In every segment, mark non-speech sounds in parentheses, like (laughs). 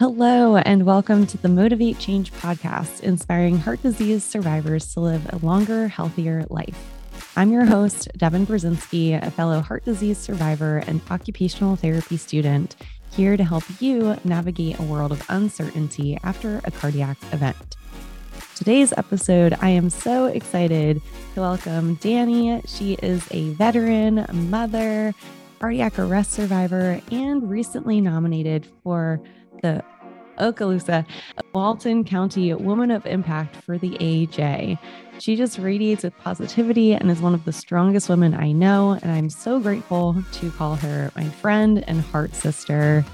Hello, and welcome to the Motivate Change podcast, inspiring heart disease survivors to live a longer, healthier life. I'm your host, Devon Brzezinski, a fellow heart disease survivor and occupational therapy student, here to help you navigate a world of uncertainty after a cardiac event. Today's episode, I am so excited to welcome Dani. She is a veteran, mother, cardiac arrest survivor, and recently nominated for the Okaloosa, Walton County Woman of Impact for the AJ. She just radiates with positivity and is one of the strongest women I know. And I'm so grateful to call her my friend and heart sister.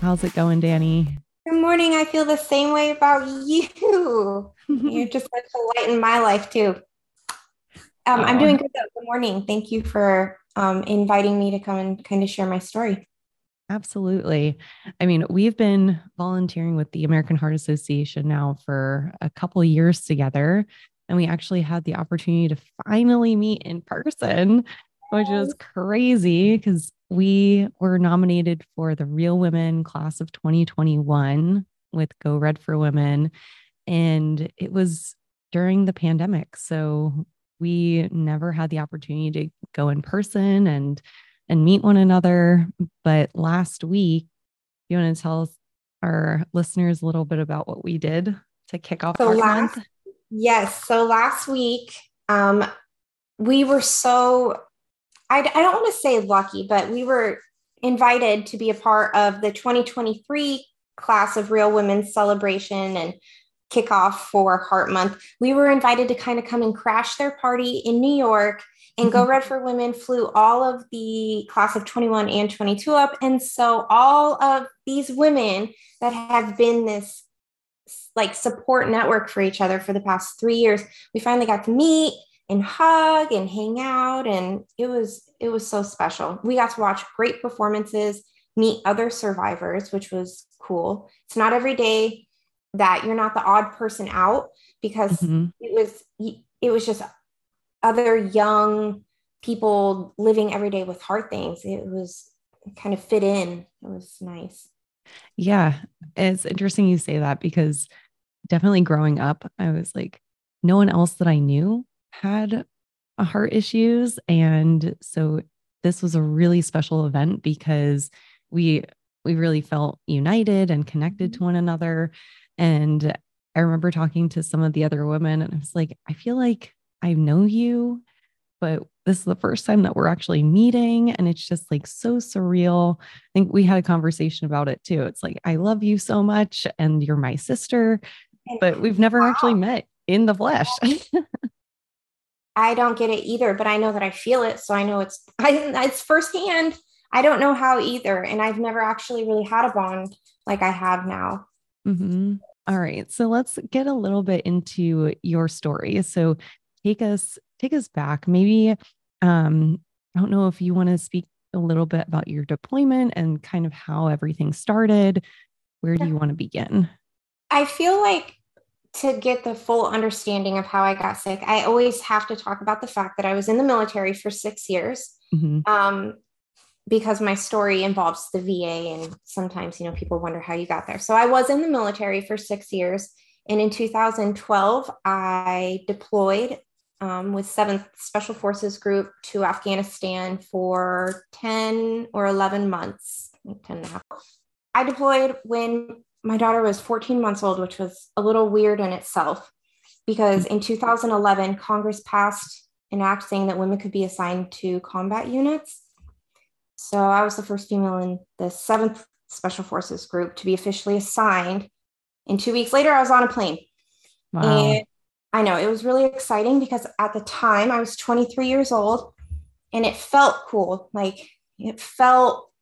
How's it going, Dani? Good morning. I feel the same way about you. (laughs) You're just like to lighten my life too. Um, I'm doing good. Though. Good morning. Thank you for um, inviting me to come and kind of share my story. Absolutely. I mean, we've been volunteering with the American Heart Association now for a couple years together, and we actually had the opportunity to finally meet in person, which oh. was crazy because we were nominated for the Real Women class of 2021 with Go Red for Women, and it was during the pandemic. So we never had the opportunity to go in person and and meet one another. But last week, you want to tell our listeners a little bit about what we did to kick off so our last, month? Yes. So last week, um, we were so, I, I don't want to say lucky, but we were invited to be a part of the 2023 class of Real Women's Celebration and kickoff for Heart Month. We were invited to kind of come and crash their party in New York and Go mm-hmm. Red for Women flew all of the class of 21 and 22 up. And so all of these women that have been this like support network for each other for the past three years, we finally got to meet and hug and hang out. And it was it was so special. We got to watch great performances, meet other survivors, which was cool. It's not every day that you're not the odd person out because mm-hmm. it was it was just other young people living every day with heart things. It was kind of fit in. It was nice. Yeah. It's interesting you say that because definitely growing up, I was like, no one else that I knew had a heart issues. And so this was a really special event because we we really felt united and connected to mm-hmm. one another. And I remember talking to some of the other women and I was like, I feel like I know you, but this is the first time that we're actually meeting. And it's just like so surreal. I think we had a conversation about it too. It's like, I love you so much, and you're my sister, but we've never wow. actually met in the flesh. I don't get it either, but I know that I feel it. So I know it's I, it's firsthand. I don't know how either. And I've never actually really had a bond like I have now. Mm-hmm. All right. So let's get a little bit into your story. So take us take us back. Maybe um, I don't know if you want to speak a little bit about your deployment and kind of how everything started. Where do you want to begin? I feel like to get the full understanding of how I got sick, I always have to talk about the fact that I was in the military for six years. Mm-hmm. Um, because my story involves the VA, and sometimes, you know, people wonder how you got there. So I was in the military for six years. And in 2012, I deployed um, with 7th Special Forces Group to Afghanistan for 10 or 11 months, 10 and a half. I deployed when my daughter was 14 months old, which was a little weird in itself because in 2011, Congress passed an act saying that women could be assigned to combat units. So I was the first female in the 7th Special Forces Group to be officially assigned. And two weeks later, I was on a plane. Wow. And I know it was really exciting because at the time I was 23 years old and it felt cool. Like it felt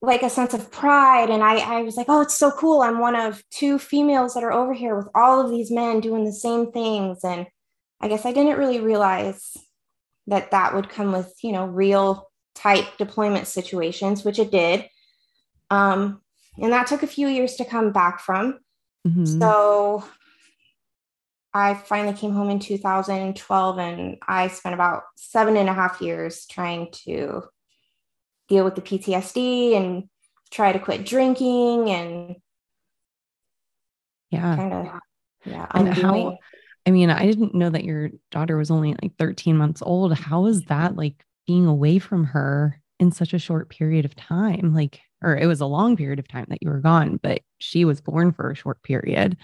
like a sense of pride. And I, I was like, oh, it's so cool. I'm one of two females that are over here with all of these men doing the same things. And I guess I didn't really realize that that would come with, you know, real type deployment situations, which it did. Um, and that took a few years to come back from. Mm-hmm. So I finally came home in 2012 and I spent about seven and a half years trying to deal with the PTSD and try to quit drinking and yeah. kind of yeah and how i mean i didn't know that your daughter was only like 13 months old. How is that like being away from her in such a short period of time? Like or it was a long period of time that you were gone but she was born for a short period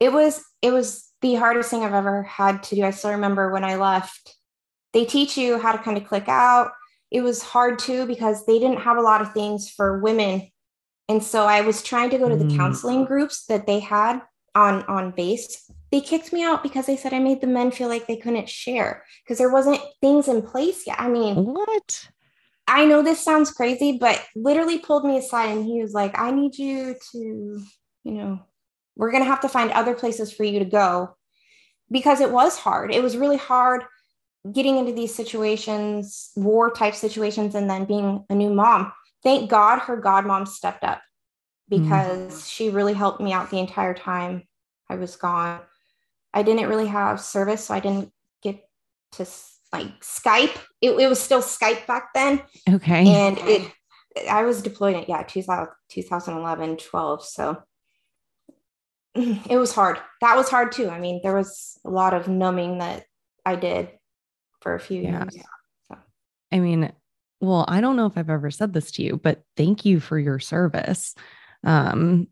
it was it was the hardest thing i've ever had to do. I still remember when i left they teach you how to kind of click out. It was hard too because they didn't have a lot of things for women. And so i was trying to go to the mm. counseling groups that they had on on base. They kicked me out because they said i made the men feel like they couldn't share because there wasn't things in place yet. I mean what? I know this sounds crazy but literally pulled me aside and he was like i need you to you know we're going to have to find other places for you to go because it was hard it was really hard getting into these situations war type situations and then being a new mom thank god her godmom stepped up because mm. she really helped me out the entire time I was gone. I didn't really have service, so I didn't get to like Skype. It, it was still Skype back then. Okay. And it, I was deployed at, yeah, 2000, 2011, 12. So (clears throat) it was hard. That was hard too. I mean, there was a lot of numbing that I did for a few yeah. years. So. I mean, well, I don't know if I've ever said this to you, but thank you for your service um,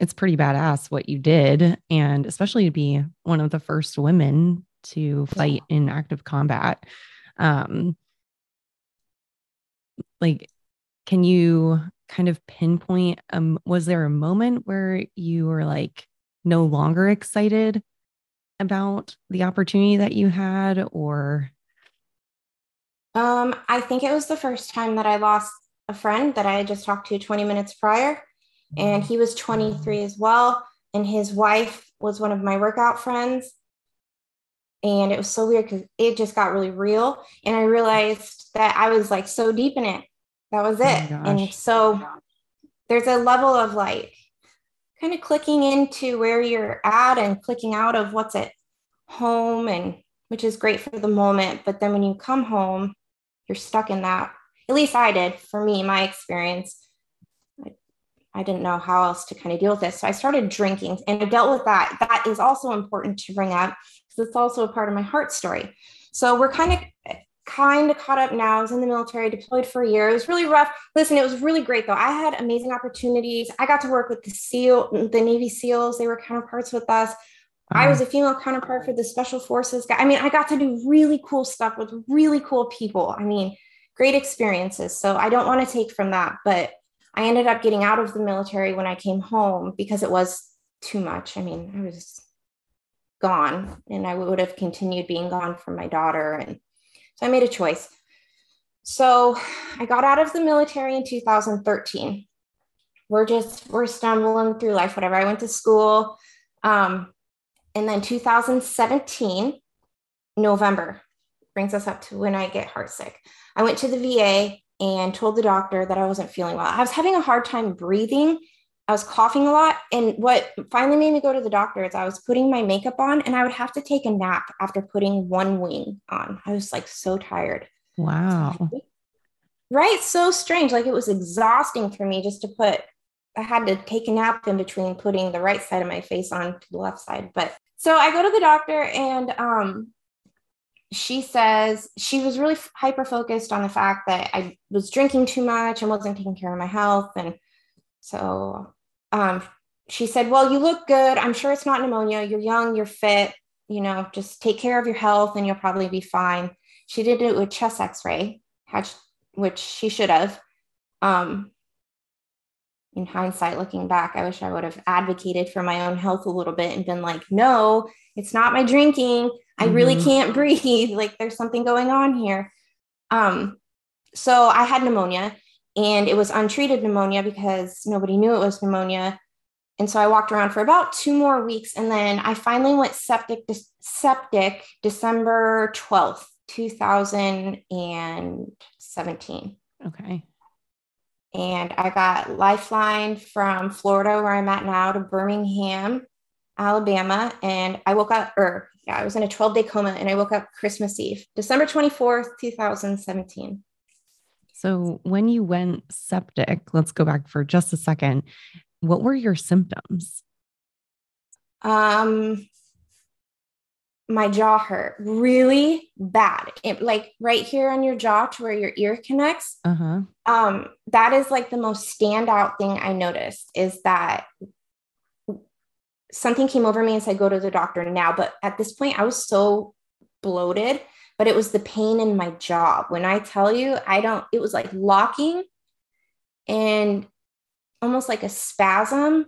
it's pretty badass what you did. And especially to be one of the first women to fight in active combat. Um, like, can you kind of pinpoint, um, was there a moment where you were like no longer excited about the opportunity that you had or? Um, I think it was the first time that I lost a friend that I had just talked to 20 minutes prior and he was 23 as well. And his wife was one of my workout friends. And it was so weird because it just got really real. And I realized that I was like so deep in it. That was oh it. Oh and so there's a level of like kind of clicking into where you're at and clicking out of what's at home and which is great for the moment. But then when you come home, you're stuck in that. At least I did for me, my experience. I didn't know how else to kind of deal with this. So I started drinking and I dealt with that. That is also important to bring up because it's also a part of my heart story. So we're kind of kind of caught up now. I was in the military, deployed for a year. It was really rough. Listen, it was really great though. I had amazing opportunities. I got to work with the SEAL, the Navy SEALs. They were counterparts with us. I was uh-huh. a female counterpart for the special forces guy. I mean, I got to do really cool stuff with really cool people. I mean, great experiences. So I don't want to take from that, but I ended up getting out of the military when I came home because it was too much. I mean, I was gone and I would have continued being gone from my daughter. And I made a choice. So I got out of the military in 2013. We're just, we're stumbling through life, whatever. I went to school. Um, and then 2017, November brings us up to when I get heartsick. I went to the VA and told the doctor that I wasn't feeling well. I was having a hard time breathing. I was coughing a lot. And what finally made me go to the doctor is I was putting my makeup on and I would have to take a nap after putting one wing on. I was like so tired. Wow. Right. So strange. Like it was exhausting for me just to put, I had to take a nap in between putting the right side of my face on to the left side. But so I go to the doctor and um, she says she was really hyper focused on the fact that I was drinking too much and wasn't taking care of my health. And so um, she said, Well, you look good. I'm sure it's not pneumonia. You're young, you're fit. You know, just take care of your health and you'll probably be fine. She did it with chest x ray, which she should have. Um, in hindsight, looking back, I wish I would have advocated for my own health a little bit and been like, no, it's not my drinking. I mm-hmm. really can't (laughs) breathe. Like there's something going on here. Um, so I had pneumonia and it was untreated pneumonia because nobody knew it was pneumonia. And so I walked around for about two more weeks. And then I finally went septic, septic December 12th, 2017. Okay. And I got Lifeline from Florida, where I'm at now, to Birmingham, Alabama. And I woke up, or yeah, I was in a 12 day coma and I woke up Christmas Eve, December 24th, 2017. So when you went septic, let's go back for just a second. What were your symptoms? Um my jaw hurt really bad. It, like right here on your jaw to where your ear connects. Uh-huh. Um, that is like the most standout thing I noticed is that something came over me and said, go to the doctor now. But at this point, I was so bloated, but it was the pain in my job. When I tell you, I don't, it was like locking and almost like a spasm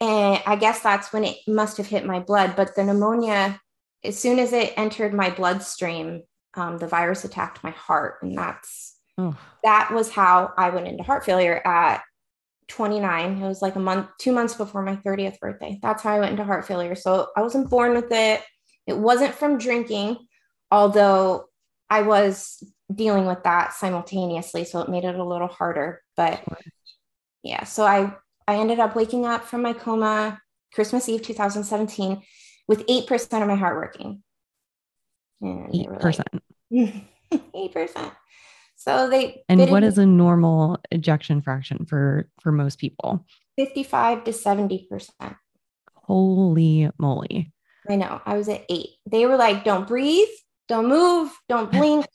and I guess that's when it must have hit my blood. But the pneumonia, as soon as it entered my bloodstream, um, the virus attacked my heart, and that's oh. that was how I went into heart failure at 29. It was like a month, two months before my 30th birthday. That's how I went into heart failure. So I wasn't born with it. It wasn't from drinking, although I was dealing with that simultaneously. So it made it a little harder. But yeah, so I I ended up waking up from my coma Christmas Eve 2017 with 8% of my heart working. And 8%. Like, 8%. (laughs) So they And what is a normal ejection fraction for for most people? 55 to 70%. Holy moly. I know. I was at 8. They were like, "Don't breathe, don't move, don't (laughs) blink."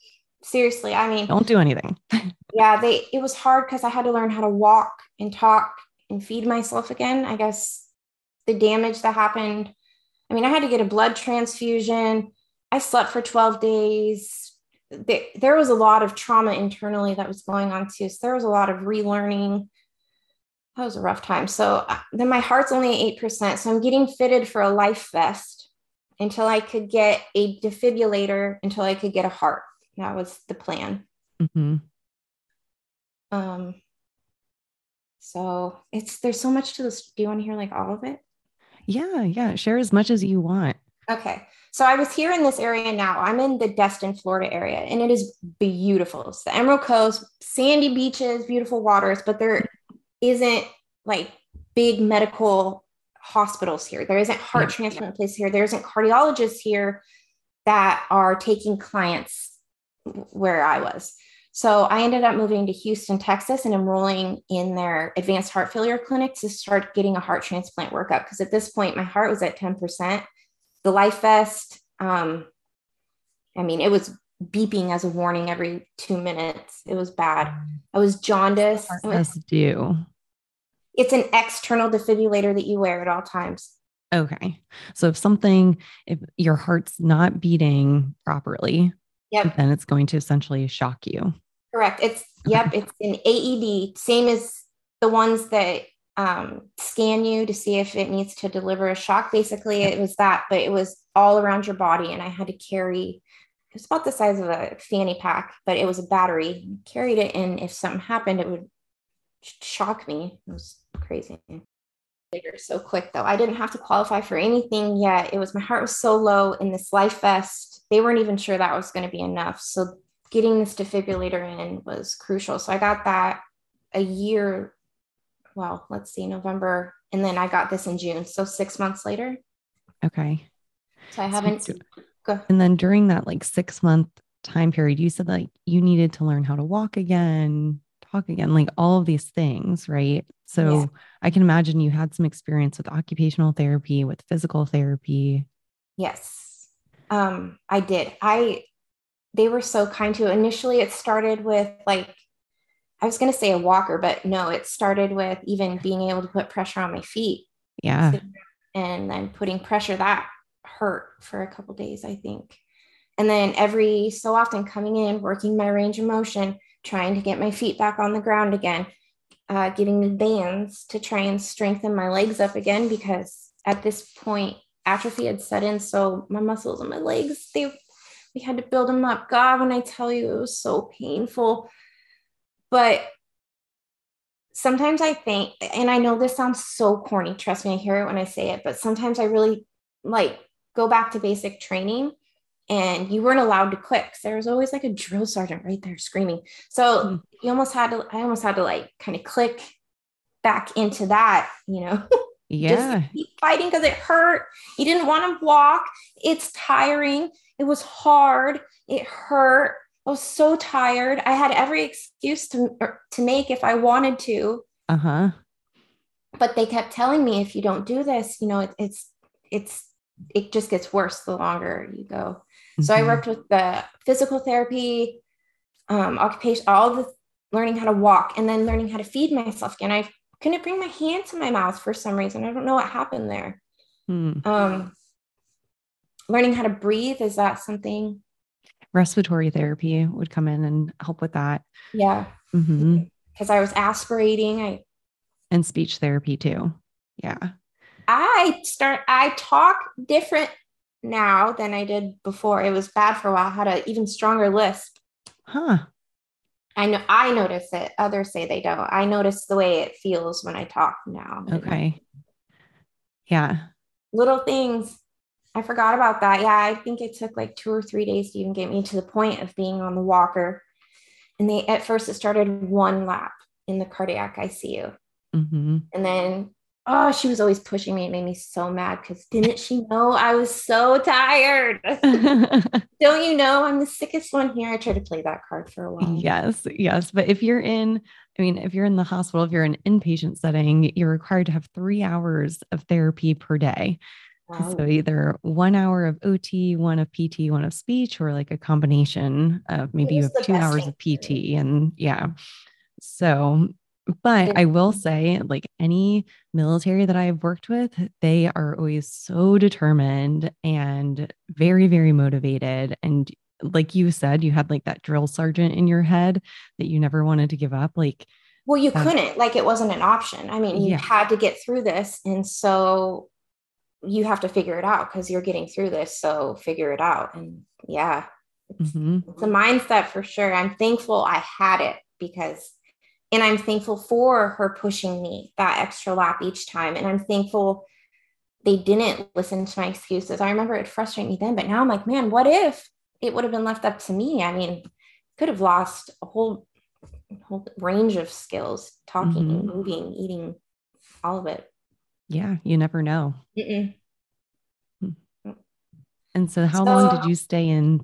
Seriously, I mean, don't do anything. (laughs) yeah, they it was hard cuz I had to learn how to walk and talk and feed myself again. I guess the damage that happened. I mean, I had to get a blood transfusion. I slept for 12 days. There, there was a lot of trauma internally that was going on too. So there was a lot of relearning. That was a rough time. So uh, then my heart's only 8%. So I'm getting fitted for a life vest until I could get a defibrillator, until I could get a heart. That was the plan. Mm-hmm. Um, so it's there's so much to this. Do you want to hear like all of it? Yeah, yeah. Share as much as you want. Okay. So I was here in this area now. I'm in the Destin, Florida area, and it is beautiful. It's the Emerald Coast, sandy beaches, beautiful waters, but there isn't like big medical hospitals here. There isn't heart yeah. transplant place here. There isn't cardiologists here that are taking clients where I was. So I ended up moving to Houston, Texas, and enrolling in their advanced heart failure clinic to start getting a heart transplant workup. Because at this point, my heart was at 10%. The Life Vest, um, I mean, it was beeping as a warning every two minutes. It was bad. I was jaundiced. It do. It's an external defibrillator that you wear at all times. Okay. So if something, if your heart's not beating properly, Yep. Then it's going to essentially shock you. Correct. It's yep. It's an AED, same as the ones that um, scan you to see if it needs to deliver a shock. Basically, it was that, but it was all around your body, and I had to carry. It was about the size of a fanny pack, but it was a battery. I carried it, in. if something happened, it would shock me. It was crazy. So quick though. I didn't have to qualify for anything yet. It was my heart was so low in this life vest they weren't even sure that was going to be enough. So getting this defibrillator in was crucial. So I got that a year, well, let's see, November. And then I got this in June. So six months later. Okay. So I haven't. So, and then during that like six month time period, you said like you needed to learn how to walk again, talk again, like all of these things, right? So yeah. I can imagine you had some experience with occupational therapy, with physical therapy. Yes um, I did. I they were so kind to. Initially, it started with like I was going to say a walker, but no, it started with even being able to put pressure on my feet. Yeah. And then putting pressure that hurt for a couple days, I think. And then every so often coming in, working my range of motion, trying to get my feet back on the ground again, uh, getting the bands to try and strengthen my legs up again because at this point atrophy had set in. So my muscles and my legs, they we had to build them up. God, when I tell you it was so painful. But sometimes I think, and I know this sounds so corny, trust me, I hear it when I say it, but sometimes I really like go back to basic training and you weren't allowed to quit because there was always like a drill sergeant right there screaming. So mm. you almost had to, I almost had to like kind of click back into that, you know. (laughs) Yeah. Just keep fighting because it hurt. You didn't want to walk. It's tiring. It was hard. It hurt. I was so tired. I had every excuse to to make if I wanted to. Uh-huh. But they kept telling me if you don't do this, you know, it, it's it's it just gets worse the longer you go. Mm-hmm. So I mm-hmm. worked with the physical therapy, um, occupation, all the learning how to walk, and then learning how to feed myself again. I couldn't bring my hand to my mouth for some reason. I don't know what happened there. Mm. Um, learning how to breathe is that something? Respiratory therapy would come in and help with that. Yeah. Because mm-hmm. I was aspirating. I and speech therapy too. Yeah. I start. I talk different now than I did before. It was bad for a while. I had an even stronger lisp. Huh. I know I notice it. Others say they don't. I notice the way it feels when I talk now. Okay. Yeah. Little things. I forgot about that. Yeah, I think it took like two or three days to even get me to the point of being on the walker. And they at first it started one lap in the cardiac ICU. Mm-hmm. And then oh, she was always pushing me. It made me so mad because didn't she know I was so tired? (laughs) Don't you know I'm the sickest one here? I tried to play that card for a while. Yes, yes. But if you're in, I mean, if you're in the hospital, if you're in an inpatient setting, you're required to have three hours of therapy per day. Wow. So either one hour of OT, one of PT, one of speech, or like a combination of maybe you have two hours of PT. And yeah. So but I will say, like any military that I've worked with, they are always so determined and very, very motivated. And like you said, you had like that drill sergeant in your head that you never wanted to give up. Like, well, you couldn't, like, it wasn't an option. I mean, you yeah. had to get through this. And so you have to figure it out because you're getting through this. So figure it out. And yeah, it's, mm-hmm. it's a mindset for sure. I'm thankful I had it because and I'm thankful for her pushing me that extra lap each time. And I'm thankful they didn't listen to my excuses. I remember it frustrated me then, but now I'm like, man, what if it would have been left up to me? I mean, could have lost a whole whole range of skills, talking, mm-hmm. moving, eating, all of it. Yeah, you never know. Mm-mm. Hmm. And so, how so, long did you stay in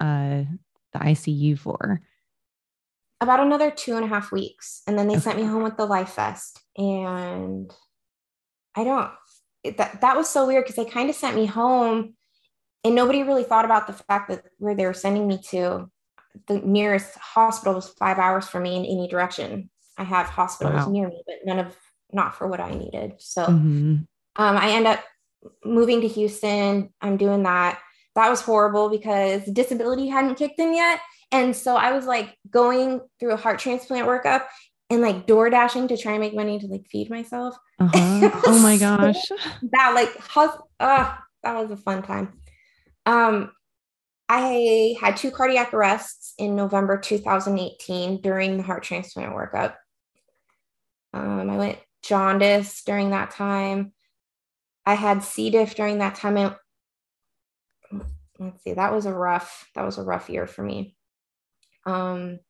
uh, the ICU for? About another two and a half weeks. And then they sent me home with the life vest. And I don't, it, that, that was so weird because they kind of sent me home and nobody really thought about the fact that where they were sending me to, the nearest hospital was five hours from me in any direction. I have hospitals wow. near me, but none of, not for what I needed. So mm-hmm. um, I end up moving to Houston. I'm doing that. That was horrible because disability hadn't kicked in yet. And so I was like going through a heart transplant workup and like door dashing to try and make money to like feed myself. Uh-huh. (laughs) oh my gosh. that like hus- uh, that was a fun time. Um, I had two cardiac arrests in November 2018 during the heart transplant workup. Um, I went jaundice during that time. I had C. diff during that time. And let's see, that was a rough, that was a rough year for me. Um,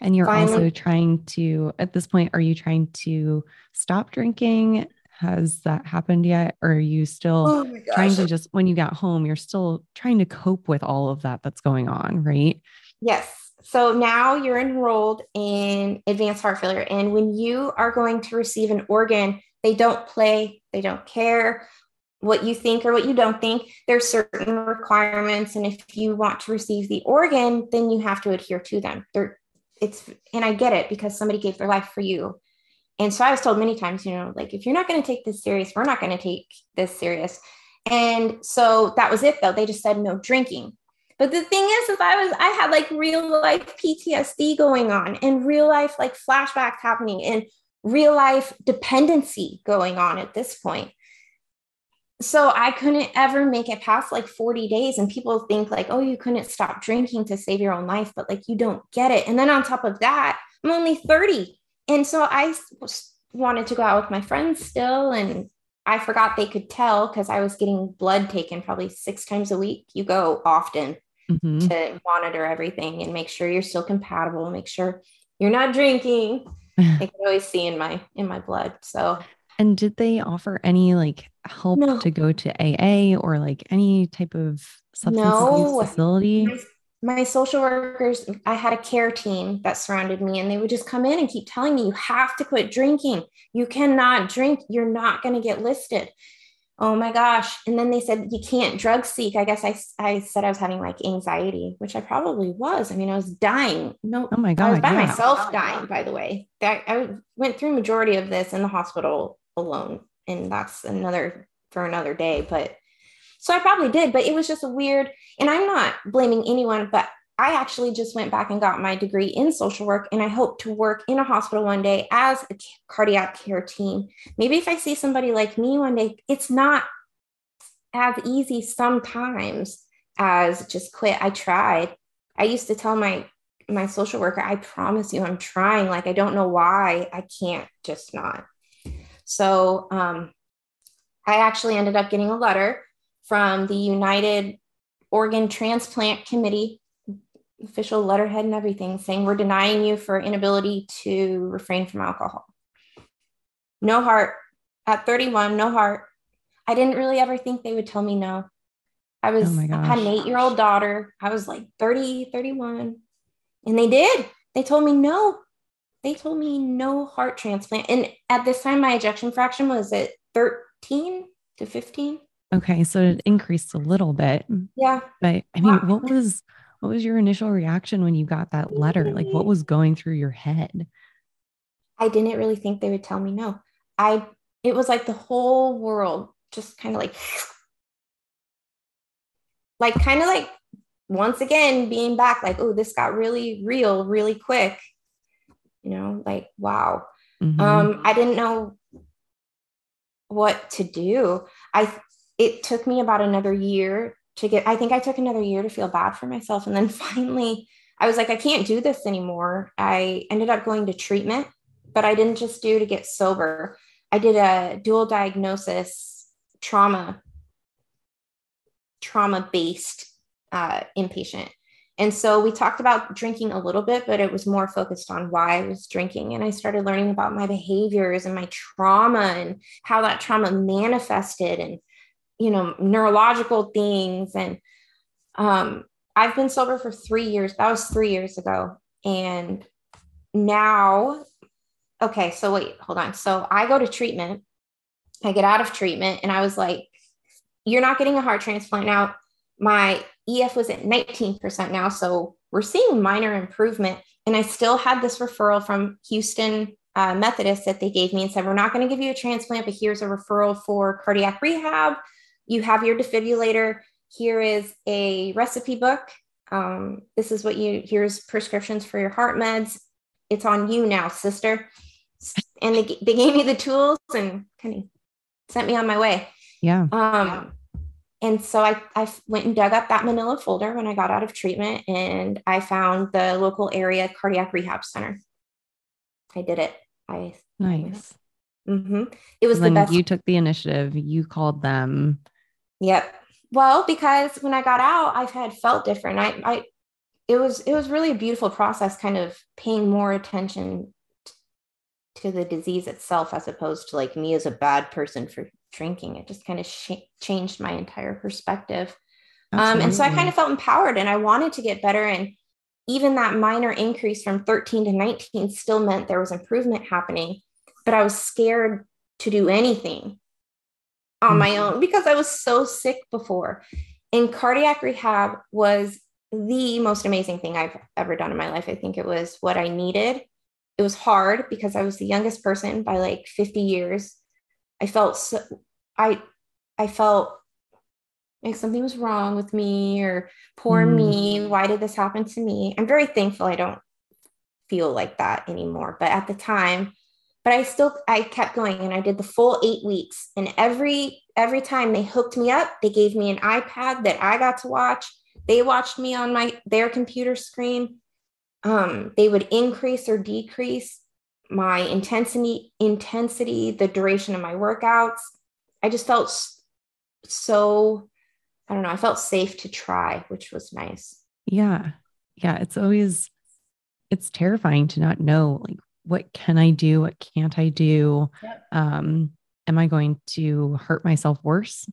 and you're finally, also trying to, at this point, are you trying to stop drinking? Has that happened yet? Or are you still oh trying to just, when you got home, you're still trying to cope with all of that that's going on, right? Yes. So now you're enrolled in advanced heart failure. And when you are going to receive an organ, they don't play, they don't care what you think or what you don't think. There's certain requirements, and if you want to receive the organ, then you have to adhere to them. It's and I get it because somebody gave their life for you. And so I was told many times, you know, like if you're not going to take this serious, we're not going to take this serious. And so that was it though. They just said no drinking. But the thing is, is I was I had like real life PTSD going on and real life like flashbacks happening and real life dependency going on at this point so I couldn't ever make it past like 40 days. And people think like, oh, you couldn't stop drinking to save your own life, but like you don't get it. And then on top of that, I'm only 30. And so I wanted to go out with my friends still. And I forgot they could tell because I was getting blood taken probably six times a week. You go often mm-hmm. to monitor everything and make sure you're still compatible, make sure you're not drinking. (laughs) I can always see in my in my blood. So and did they offer any like help no. to go to AA or like any type of substance no. abuse facility? My, my social workers, I had a care team that surrounded me, and they would just come in and keep telling me, You have to quit drinking. You cannot drink. You're not going to get listed. Oh my gosh. And then they said, You can't drug seek. I guess I, I said I was having like anxiety, which I probably was. I mean, I was dying. No, oh my God. I was by yeah. myself dying, by the way. That I went through majority of this in the hospital alone. And that's another for another day. But so I probably did, but it was just a weird, and I'm not blaming anyone, but I actually just went back and got my degree in social work, and I hope to work in a hospital one day as a cardiac care team. Maybe if I see somebody like me one day, it's not as easy sometimes as just quit. I tried. I used to tell my my social worker, I promise you, I'm trying. Like I don't know why I can't just not. So um, I actually ended up getting a letter from the United Organ Transplant Committee, official letterhead and everything, saying we're denying you for inability to refrain from alcohol. No heart at 31, no heart. I didn't really ever think they would tell me no. I was oh I had an eight year old daughter. I was like 30, 31. And they did. They told me no. They told me no heart transplant. And at this time, my ejection fraction was at 13 to 15. Okay, so it increased a little bit. Yeah. But I mean, what was what was your initial reaction when you got that letter? Like what was going through your head? I didn't really think they would tell me no. I it was like the whole world just kind of like like kind of like once again being back like oh this got really real really quick you know like wow mm-hmm. um i didn't know what to do i it took me about another year to get, I think I took another year to feel bad for myself. And then (laughs) finally, I was like, I can't do this anymore. I ended up going to treatment, but I didn't just do to get sober. I did a dual diagnosis trauma, trauma based uh, inpatient. And so we talked about drinking a little bit, but it was more focused on why I was drinking. And I started learning about my behaviors and my trauma and how that trauma manifested and you know, neurological things. And um, I've been sober for three years. That was three years ago. And now, okay, so wait, hold on. So I go to treatment. I get out of treatment, and I was like, you're not getting a heart transplant now. My EF was at 19% now. So we're seeing minor improvement. And I still had this referral from Houston uh, Methodist that they gave me and said, We're not going to give you a transplant, but here's a referral for cardiac rehab you have your defibrillator. Here is a recipe book. Um, this is what you, here's prescriptions for your heart meds. It's on you now, sister. And they, they gave me the tools and kind of sent me on my way. Yeah. Um, and so I, I went and dug up that manila folder when I got out of treatment and I found the local area cardiac rehab center. I did it. I nice. Mm-hmm. It was the best. You took the initiative. You called them. Yep. Well, because when I got out, I've had felt different. I, I, it was, it was really a beautiful process, kind of paying more attention to the disease itself, as opposed to like me as a bad person for drinking. It just kind of sh- changed my entire perspective. Um, and so I kind of felt empowered and I wanted to get better. And even that minor increase from 13 to 19 still meant there was improvement happening, but I was scared to do anything on my mm-hmm. own because I was so sick before. And cardiac rehab was the most amazing thing I've ever done in my life. I think it was what I needed. It was hard because I was the youngest person by like 50 years. I felt so I I felt like something was wrong with me or poor mm. me. Why did this happen to me? I'm very thankful I don't feel like that anymore. But at the time, but I still I kept going and I did the full 8 weeks and every every time they hooked me up they gave me an iPad that I got to watch they watched me on my their computer screen um, they would increase or decrease my intensity intensity the duration of my workouts I just felt so I don't know I felt safe to try which was nice yeah yeah it's always it's terrifying to not know like what can I do? What can't I do? Yep. Um, am I going to hurt myself worse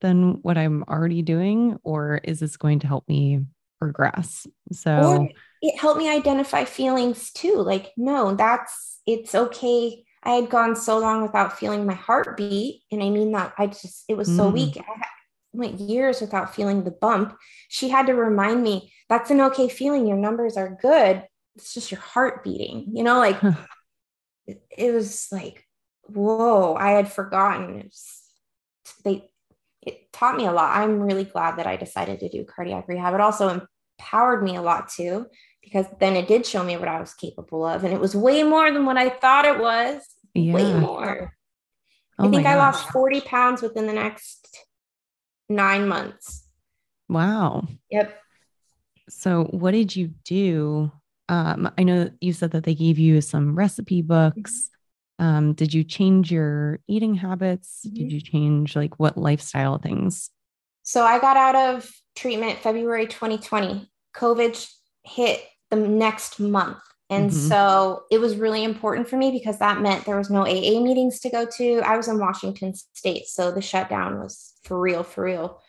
than what I'm already doing? Or is this going to help me progress. So or it helped me identify feelings too. Like, no, that's it's okay. I had gone so long without feeling my heartbeat. And I mean that I just, it was so mm. weak. I went years without feeling the bump. She had to remind me that's an okay feeling. Your numbers are good. It's just your heart beating, you know, like (laughs) it, it, was like, whoa, I had forgotten. It was, they, it taught me a lot. I'm really glad that I decided to do cardiac rehab. It also empowered me a lot too, because then it did show me what I was capable of. And it was way more than what I thought it was. Yeah. Way more. Oh I think I lost 40 pounds within the next nine months. Wow. Yep. So, what did you do? Um, I know you said that they gave you some recipe books. Um, did you change your eating habits? Mm-hmm. Did you change like what lifestyle things? So, I got out of treatment February 2020. COVID hit the next month. And mm-hmm. so it was really important for me because that meant there was no AA meetings to go to. I was in Washington state. So the shutdown was for real, for real.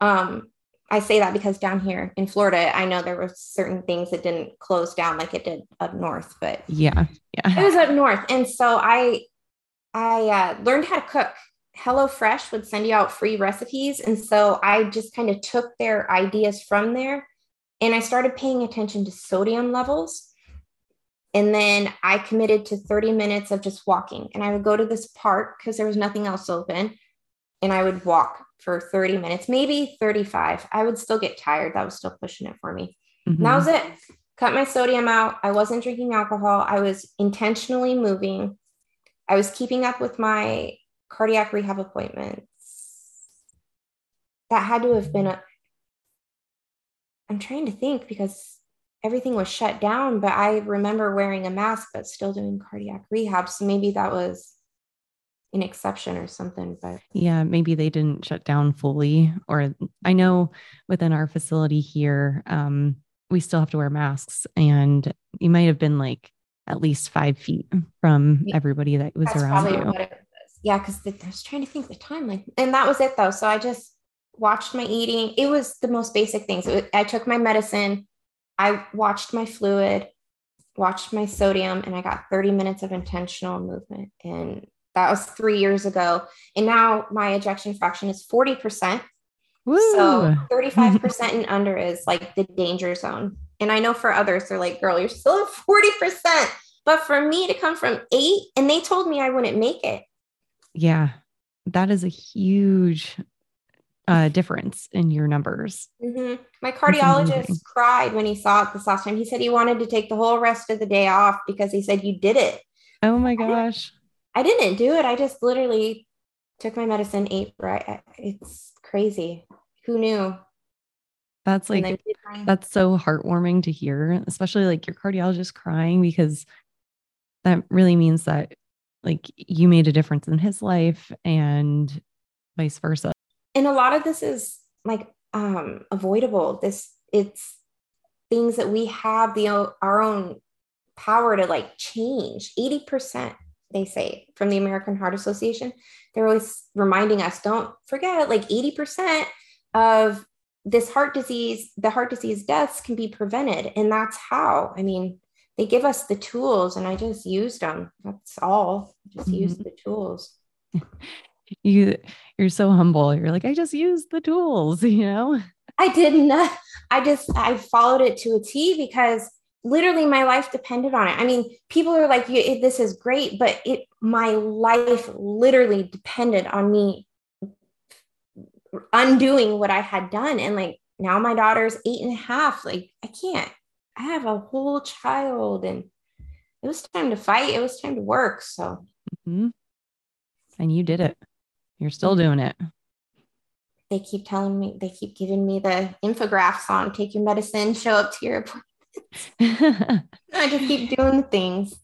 Um, I say that because down here in Florida, I know there were certain things that didn't close down like it did up north, but yeah, yeah, it was up north. And so I, I uh, learned how to cook. HelloFresh would send you out free recipes. And so I just kind of took their ideas from there and I started paying attention to sodium levels. And then I committed to 30 minutes of just walking. And I would go to this park because there was nothing else open. And I would walk for 30 minutes, maybe 35. I would still get tired. That was still pushing it for me. Mm-hmm. that was it. Cut my sodium out. I wasn't drinking alcohol. I was intentionally moving. I was keeping up with my cardiac rehab appointments. That had to have been a, I'm trying to think because everything was shut down, but I remember wearing a mask but still doing cardiac rehab. So maybe that was an exception or something. But yeah, maybe they didn't shut down fully. Or I know within our facility here, um, we still have to wear masks, and you might have been like at least five feet from everybody that was That's around you. Yeah, because I was trying to think the time, like, and that was it though. So I just watched my eating. It was the most basic things. Was, I took my medicine, I watched my fluid, watched my sodium, and I got 30 minutes of intentional movement. And that was three years ago. And now my ejection fraction is 40%. Woo. So (laughs) 35% and under is like the danger zone. And I know for others, they're like, girl, you're still at 40%. But for me to come from eight, and they told me I wouldn't make it. Yeah. That is a huge uh, difference in your numbers. Mm-hmm. My cardiologist cried when he saw it this last time. He said he wanted to take the whole rest of the day off because he said, You did it. Oh my gosh. I didn't, I didn't do it. I just literally took my medicine, ate right. It's crazy. Who knew? That's like, that's so heartwarming to hear, especially like your cardiologist crying because that really means that like you made a difference in his life and vice versa and a lot of this is like um avoidable. This it's things that we have the our own power to like change. 80% they say from the american heart association they're always reminding us don't forget like 80% of this heart disease the heart disease deaths can be prevented. And that's how. I mean they give us the tools and i just used them that's all. Just mm-hmm. use the tools (laughs) you you're so humble. You're like, I just used the tools, (laughs) you know? I didn't. I just I followed it to a T because literally my life depended on it. I mean, people are like, "This is great," but it my life literally depended on me undoing what I had done. And like now, my daughter's eight and a half. Like I can't. I have a whole child, and it was time to fight. It was time to work. So, mm-hmm. and you did it. You're still doing it. They keep telling me, they keep giving me the infographics on take your medicine, show up to your appointments. (laughs) I just keep doing the things.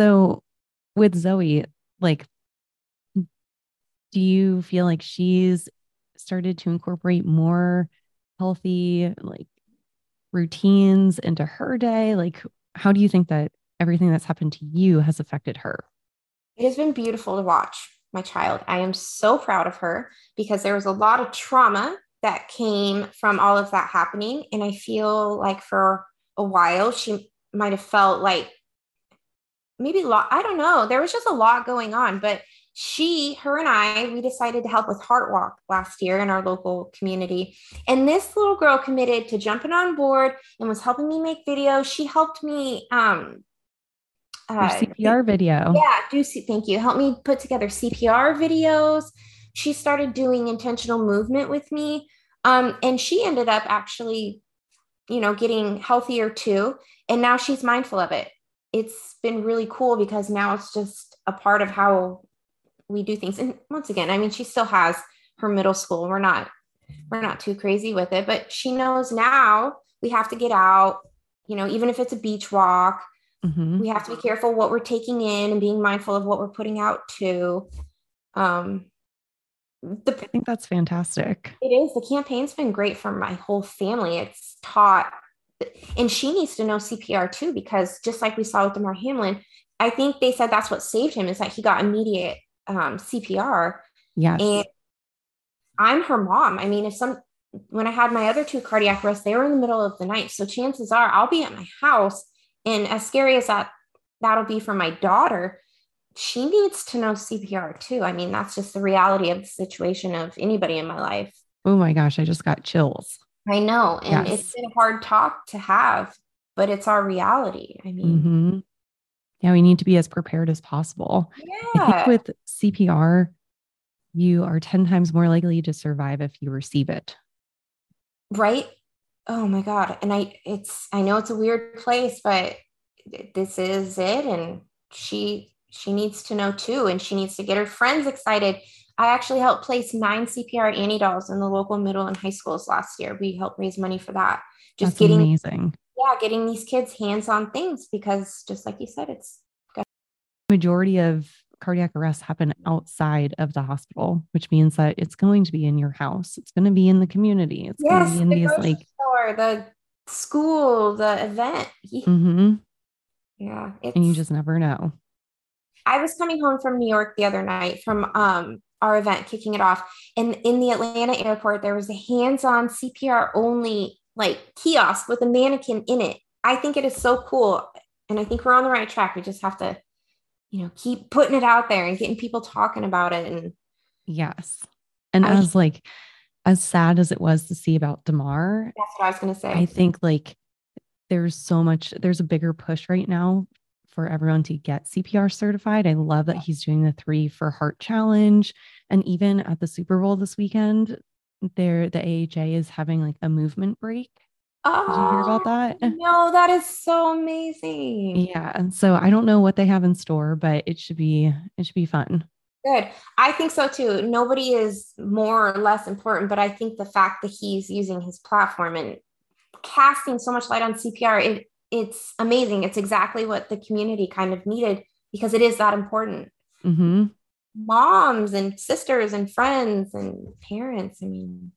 So with Zoe, like, do you feel like she's started to incorporate more healthy, like, routines into her day? Like, how do you think that everything that's happened to you has affected her? It has been beautiful to watch my child. I am so proud of her because there was a lot of trauma that came from all of that happening. And I feel like for a while, she might have felt like maybe lot, I don't know. There was just a lot going on, but she, her and I, we decided to help with Heart Walk last year in our local community. And this little girl committed to jumping on board and was helping me make videos. She helped me um uh, CPR video. Yeah, do thank you. Help me put together CPR videos. She started doing intentional movement with me. Um, and she ended up actually, you know, getting healthier too. And now she's mindful of it. It's been really cool because now it's just a part of how we do things. And once again, I mean, she still has her middle school. We're not we're not too crazy with it, but she knows now we have to get out, you know, even if it's a beach walk, mm-hmm. we have to be careful what we're taking in and being mindful of what we're putting out too. Um the, I think that's fantastic. It is. The campaign's been great for my whole family. It's taught, and she needs to know CPR too, because just like we saw with Damar Hamlin, I think they said that's what saved him is that he got immediate um, CPR. Yes. And I'm her mom. I mean, if some, when I had my other two cardiac arrests, they were in the middle of the night. So chances are I'll be at my house. And as scary as that that'll be for my daughter, she needs to know CPR too. I mean, that's just the reality of the situation of anybody in my life. Oh my gosh, I just got chills. I know. And yes. it's been a hard talk to have, but it's our reality. I mean, mm-hmm yeah, we need to be as prepared as possible. Yeah. with CPR, you are 10 times more likely to survive if you receive it. Right. Oh my God. And I, it's, I know it's a weird place, but this is it. And she, she needs to know too. And she needs to get her friends excited. I actually helped place nine CPR annie dolls in the local middle and high schools last year. We helped raise money for that. Just That's getting amazing yeah, getting these kids hands on things because just like you said, it's good. majority of cardiac arrests happen outside of the hospital, which means that it's going to be in your house. It's going to be in the community. It's yes, going to be in the these like store, the school, the event. Mm-hmm. Yeah. And you just never know. I was coming home from New York the other night from um, our event, kicking it off. And in the Atlanta airport, there was a hands on CPR only like kiosk with a mannequin in it. I think it is so cool. And I think we're on the right track. We just have to, you know, keep putting it out there and getting people talking about it. And yes. And I, as like, as sad as it was to see about Damar, that's what I was going to say. I think like there's so much, there's a bigger push right now for everyone to get CPR certified. I love that he's doing the three for heart challenge. And even at the Super Bowl this weekend, there the AHA is having like a movement break. Oh, Did you hear about that? (laughs) No, that is so amazing. Yeah. And so I don't know what they have in store, but it should be it should be fun. Good. I think so too. Nobody is more or less important, but I think the fact that he's using his platform and casting so much light on CPR, it it's amazing. It's exactly what the community kind of needed because it is that important. Mm-hmm moms and sisters and friends and parents. I mean,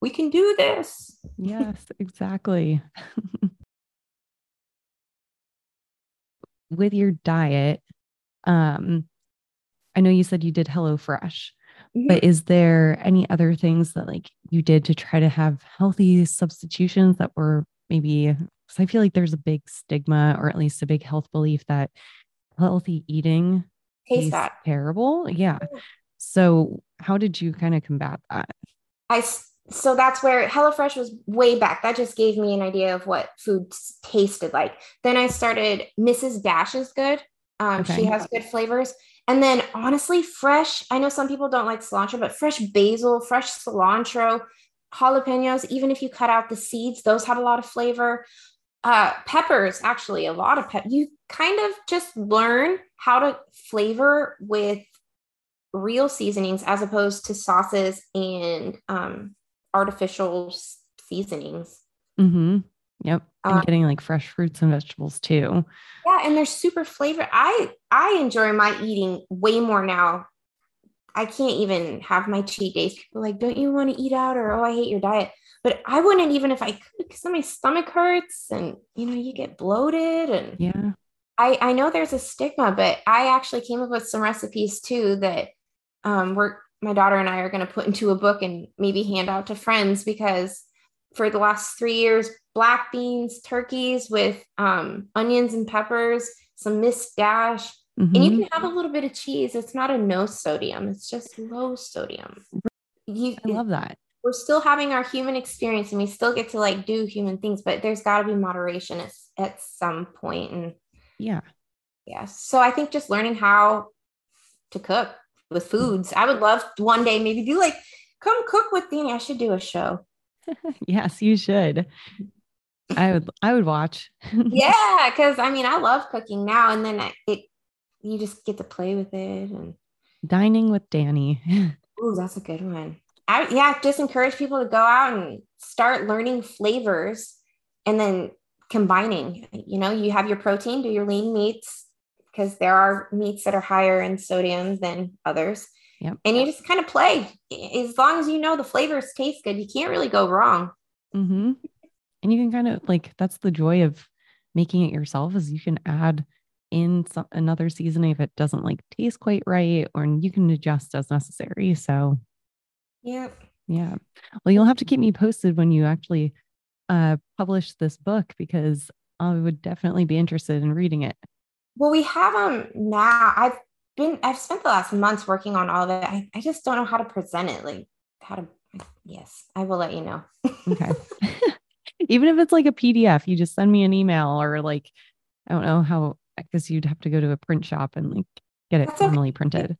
we can do this. Yes, exactly. (laughs) With your diet, um, I know you said you did HelloFresh, mm-hmm. but is there any other things that like you did to try to have healthy substitutions that were maybe because I feel like there's a big stigma or at least a big health belief that healthy eating taste that terrible. Yeah. So how did you kind of combat that? I so that's where HelloFresh was way back. That just gave me an idea of what food tasted like. Then I started Mrs. Dash is good. Um, okay. She has good flavors. And then honestly, fresh, I know some people don't like cilantro, but fresh basil, fresh cilantro, jalapenos, even if you cut out the seeds, those have a lot of flavor uh, peppers actually a lot of pep you kind of just learn how to flavor with real seasonings as opposed to sauces and um, artificial seasonings mm-hmm. yep and um, getting like fresh fruits and vegetables too yeah and they're super flavor. i i enjoy my eating way more now i can't even have my cheat days people like don't you want to eat out or oh i hate your diet but I wouldn't even if I could because my stomach hurts and you know you get bloated and yeah. I, I know there's a stigma, but I actually came up with some recipes too that um, were my daughter and I are going to put into a book and maybe hand out to friends because for the last three years, black beans, turkeys with um, onions and peppers, some Miss Dash, mm-hmm. and you mm-hmm. can have a little bit of cheese. It's not a no sodium; it's just low sodium. You, I love that. We're still having our human experience, and we still get to like do human things, but there's got to be moderation at, at some point. And yeah, yeah. So I think just learning how to cook with foods. I would love one day maybe do like come cook with Dani. I should do a show. (laughs) yes, you should. I would I would watch. (laughs) yeah, because I mean I love cooking now, and then it you just get to play with it and dining with Dani. (laughs) Ooh, that's a good one. I yeah, just encourage people to go out and start learning flavors and then combining. You know, you have your protein, do your lean meats, because there are meats that are higher in sodium than others. Yep. And you just kind of play. As long as you know the flavors taste good, you can't really go wrong. Mm-hmm. And you can kind of like that's the joy of making it yourself is you can add in some, another seasoning if it doesn't like taste quite right, or you can adjust as necessary. So, yeah, yeah. Well, you'll have to keep me posted when you actually uh, publish this book because I would definitely be interested in reading it. Well, we have them now. I've been, I've spent the last months working on all of it. I, I just don't know how to present it. Like how to, yes, I will let you know. okay. (laughs) (laughs) Even if it's like a PDF, you just send me an email or like, I don't know how, because you'd have to go to a print shop and like get it That's formally okay. printed.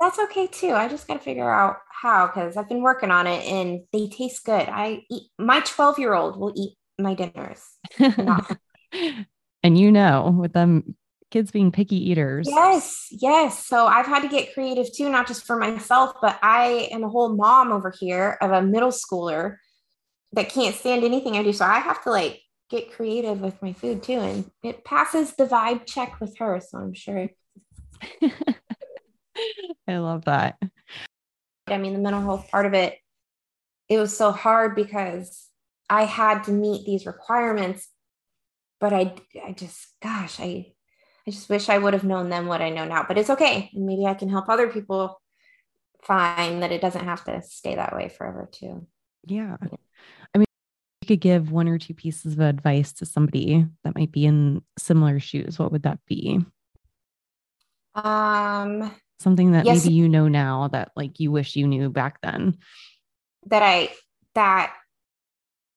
That's okay too. I just got to figure out how because I've been working on it and they taste good. I eat my 12 year old will eat my dinners. (laughs) and you know, with them kids being picky eaters. Yes, yes. So I've had to get creative too, not just for myself, but I am a whole mom over here of a middle schooler that can't stand anything I do. So I have to like get creative with my food too. And it passes the vibe check with her. So I'm sure. (laughs) I love that. I mean, the mental health part of it, it was so hard because I had to meet these requirements, but I, I just, gosh, I, I just wish I would have known then what I know now, but it's okay. maybe I can help other people find that it doesn't have to stay that way forever too. Yeah. I mean, you could give one or two pieces of advice to somebody that might be in similar shoes. What would that be? Um, something that yes, maybe you know now that like you wish you knew back then. That I, that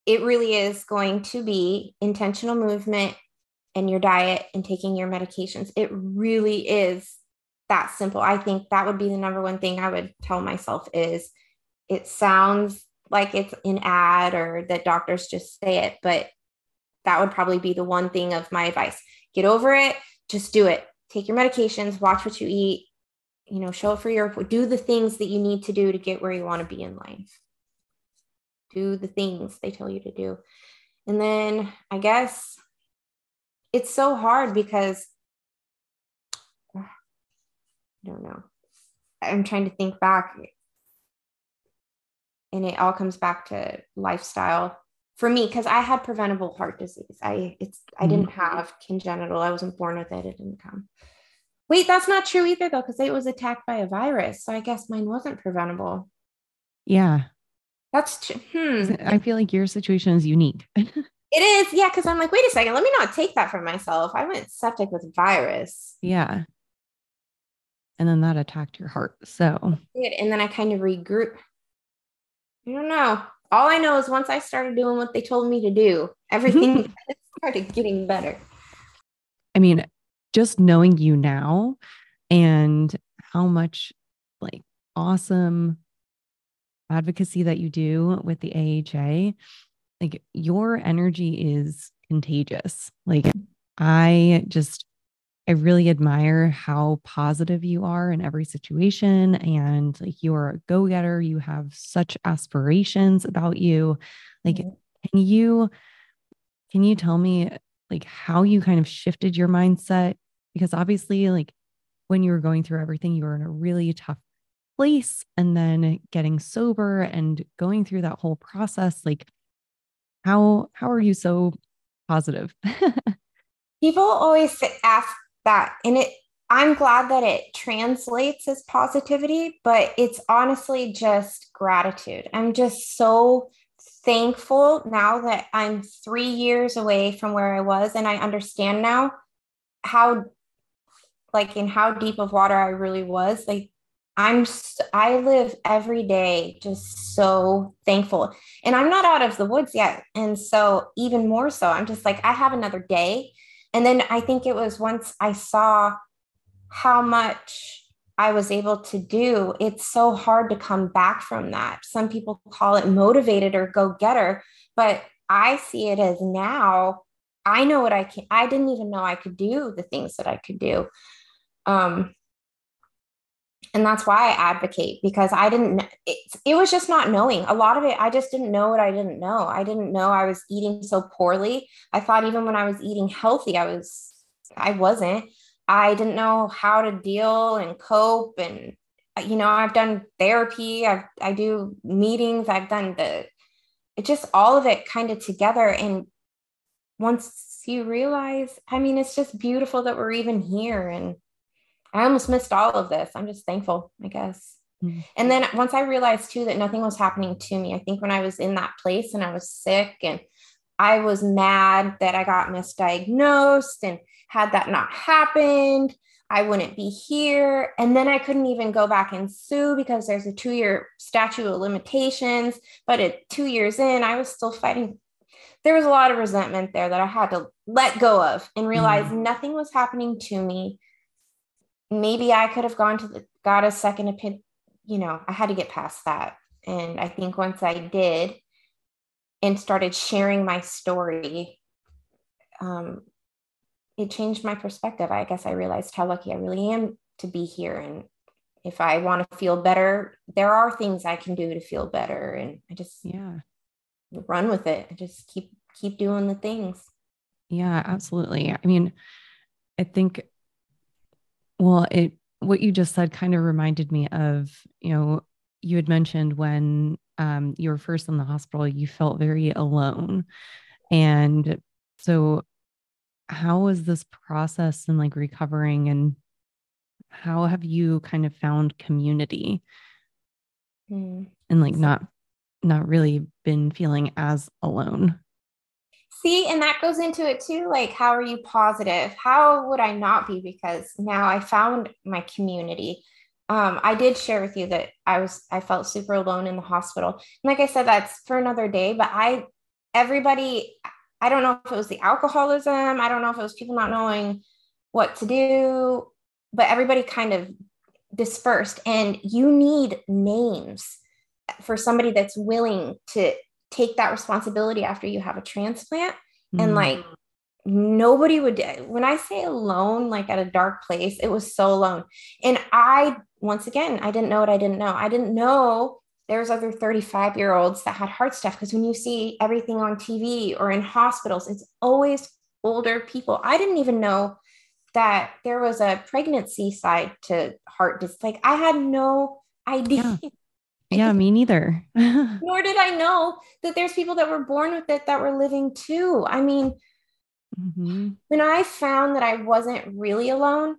it really is going to be intentional movement and your diet and taking your medications. It really is that simple. I think that would be the number one thing I would tell myself is it sounds like it's an ad or that doctors just say it, but that would probably be the one thing of my advice. Get over it, just do it. Take your medications, watch what you eat, you know, show up for your do the things that you need to do to get where you want to be in life. Do the things they tell you to do. And then I guess it's so hard because I don't know. I'm trying to think back and it all comes back to lifestyle for me because I had preventable heart disease. I it's I mm-hmm. didn't have congenital. I wasn't born with it. It didn't come. Wait, that's not true either though because it was attacked by a virus. So I guess mine wasn't preventable. Yeah. That's true. Hmm. I feel like your situation is unique. (laughs) It is, yeah, because I'm like, wait a second, let me not take that for myself. I went septic with virus. Yeah. And then that attacked your heart. So and then I kind of regroup. I don't know. All I know is once I started doing what they told me to do, everything (laughs) (laughs) started getting better. I mean, just knowing you now and how much like awesome advocacy that you do with the AHA like your energy is contagious. Like I just I really admire how positive you are in every situation and like you're a go-getter, you have such aspirations about you. Like can you can you tell me like how you kind of shifted your mindset because obviously like when you were going through everything you were in a really tough place and then getting sober and going through that whole process like how how are you so positive? (laughs) People always ask that, and it I'm glad that it translates as positivity, but it's honestly just gratitude. I'm just so thankful now that I'm three years away from where I was, and I understand now how, like, in how deep of water I really was. Like, I'm, I live every day just so thankful. And I'm not out of the woods yet. And so, even more so, I'm just like, I have another day. And then I think it was once I saw how much I was able to do, it's so hard to come back from that. Some people call it motivated or go getter, but I see it as now I know what I can. I didn't even know I could do the things that I could do. Um, and that's why I advocate because I didn't, it, it was just not knowing a lot of it. I just didn't know what I didn't know. I didn't know I was eating so poorly. I thought even when I was eating healthy, I was, I wasn't. I didn't know how to deal and cope. And, uh, you know, I've done therapy, I've, I do meetings, I've done the, it just all of it kind of together. And once you realize, I mean, it's just beautiful that we're even here. And I almost missed all of this. I'm just thankful, I guess. Mm-hmm. And then once I realized too that nothing was happening to me, I think when I was in that place and I was sick and I was mad that I got misdiagnosed and had that not happened, I wouldn't be here. And then I couldn't even go back and sue because there's a two year statute of limitations. But at two years in, I was still fighting. There was a lot of resentment there that I had to let go of and realize mm. nothing was happening to me. Maybe I could have gone to the, got a second opinion. You know, I had to get past that. And I think once I did and started sharing my story, um, it changed my perspective. I guess I realized how lucky I really am to be here. And if I want to feel better, there are things I can do to feel better. And I just yeah run with it. I just keep keep doing the things. Yeah, absolutely. I mean, I think well, it what you just said kind of reminded me of, you know, you had mentioned when um, you were first in the hospital, you felt very alone. And so how was this process and like recovering and how have you kind of found community mm. and like not not really been feeling as alone see and that goes into it too like how are you positive how would i not be because now i found my community um, i did share with you that i was i felt super alone in the hospital and like i said that's for another day but i everybody I don't know if it was the alcoholism. I don't know if it was people not knowing what to do, but everybody kind of dispersed. And you need names for somebody that's willing to take that responsibility after you have a transplant. Mm. And like nobody would, when I say alone, like at a dark place, it was so alone. And I, once again, I didn't know what I didn't know. I didn't know there's other 35 year olds that had heart stuff because when you see everything on TV or in hospitals, it's always older people. I didn't even know that there was a pregnancy side to heart disease. Like I had no idea. Yeah, yeah me neither. (laughs) Nor did I know that there's people that were born with it that were living too. I mean, mm-hmm. when I found that I wasn't really alone,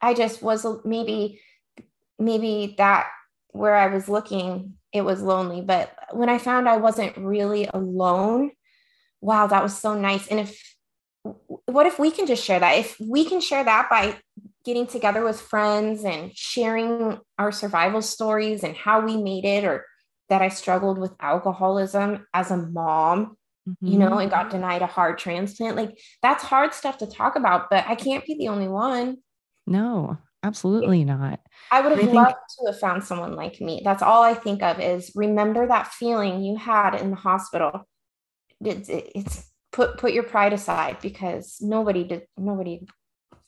I just was maybe maybe that where I was looking, it was lonely. But when I found I wasn't really alone, wow, that was so nice. And if, what if we can just share that? If we can share that by getting together with friends and sharing our survival stories and how we made it, or that I struggled with alcoholism as a mom, mm-hmm. you know, and got denied a heart transplant, like that's hard stuff to talk about, but I can't be the only one. No, Absolutely not. I would have I loved think, to have found someone like me. That's all I think of is remember that feeling you had in the hospital. It's, it's put put your pride aside because nobody did nobody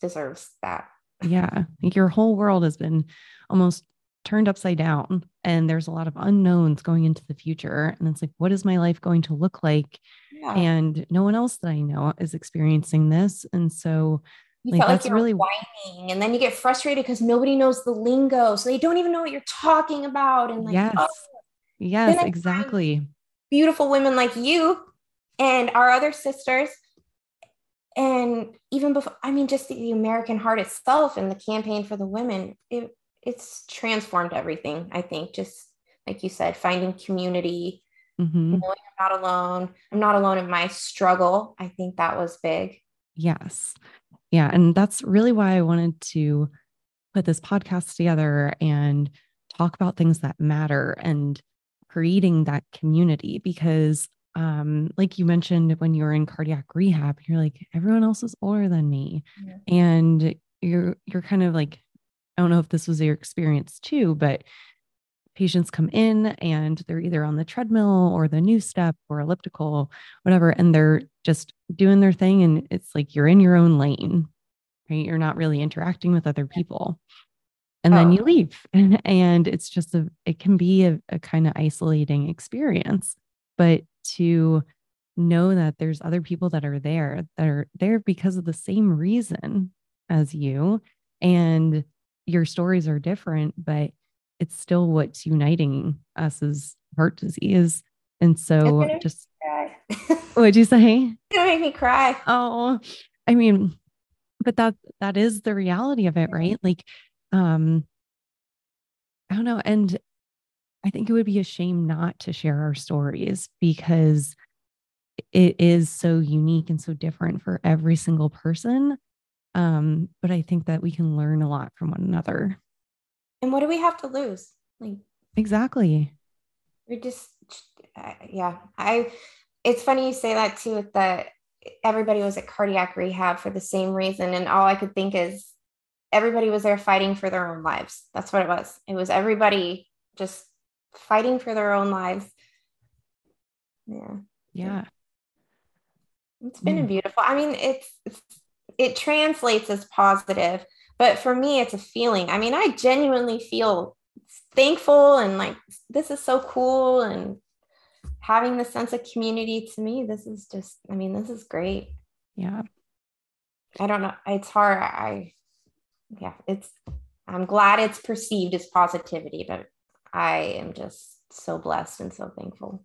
deserves that. Yeah, like your whole world has been almost turned upside down and there's a lot of unknowns going into the future and it's like what is my life going to look like yeah. and no one else that i know is experiencing this and so you like, felt like you're really whining and then you get frustrated because nobody knows the lingo so they don't even know what you're talking about and like yes oh. yes exactly beautiful women like you and our other sisters and even before i mean just the american heart itself and the campaign for the women it, it's transformed everything i think just like you said finding community mm-hmm. knowing i'm not alone i'm not alone in my struggle. I think that was big. Yes. Yeah and that's really why i wanted to put this podcast together and talk about things that matter and creating that community because um, like you mentioned when you were in cardiac rehab, you're like, everyone else is older than me. Yeah. And you're you're kind of like, I don't know if this was your experience too, but patients come in and they're either on the treadmill or the NuStep or elliptical, whatever, and they're just doing their thing. And it's like you're in your own lane, right? You're not really interacting with other people. And oh. then you leave. (laughs) And, it's just a, it can be a, a kind of isolating experience. But to know that there's other people that are there that are there because of the same reason as you and your stories are different but it's still what's uniting us as heart disease. And so just (laughs) what'd you say? It make me cry. Oh i mean but that that is the reality of it right? Like um i don't know and I think it would be a shame not to share our stories because it is so unique and so different for every single person. Um, but I think that we can learn a lot from one another. And what do we have to lose? Like exactly. We're just uh, yeah. I it's funny you say that too. That everybody was at cardiac rehab for the same reason, and all I could think is everybody was there fighting for their own lives. That's what it was. It was everybody just fighting for their own lives. Yeah. Yeah. It's been mm. beautiful. I mean, it's, it's it translates as positive, but for me, it's a feeling. I mean, I genuinely feel thankful and like this is so cool and having the sense of community to me this is just i mean this is great yeah i don't know it's hard i yeah it's i'm glad it's perceived as positivity but I am just so blessed and so thankful.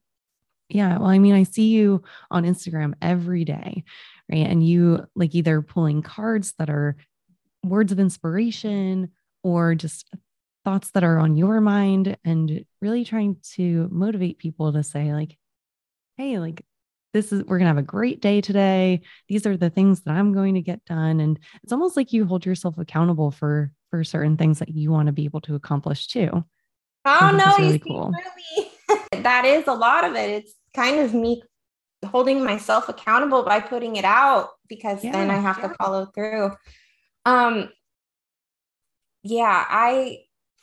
Yeah. Well, I mean, I see you on Instagram every day, right? And you like either pulling cards that are words of inspiration or just thoughts that are on your mind and really trying to motivate people to say, like, hey, like, this is, we're going to have a great day today. These are the things that I'm going to get done. And it's almost like you hold yourself accountable for, for certain things that you want to be able to accomplish too. Oh no, really cool. really (laughs) that is a lot of it. It's kind of me holding myself accountable by putting it out because yeah, then I have yeah. to follow through. Um yeah, I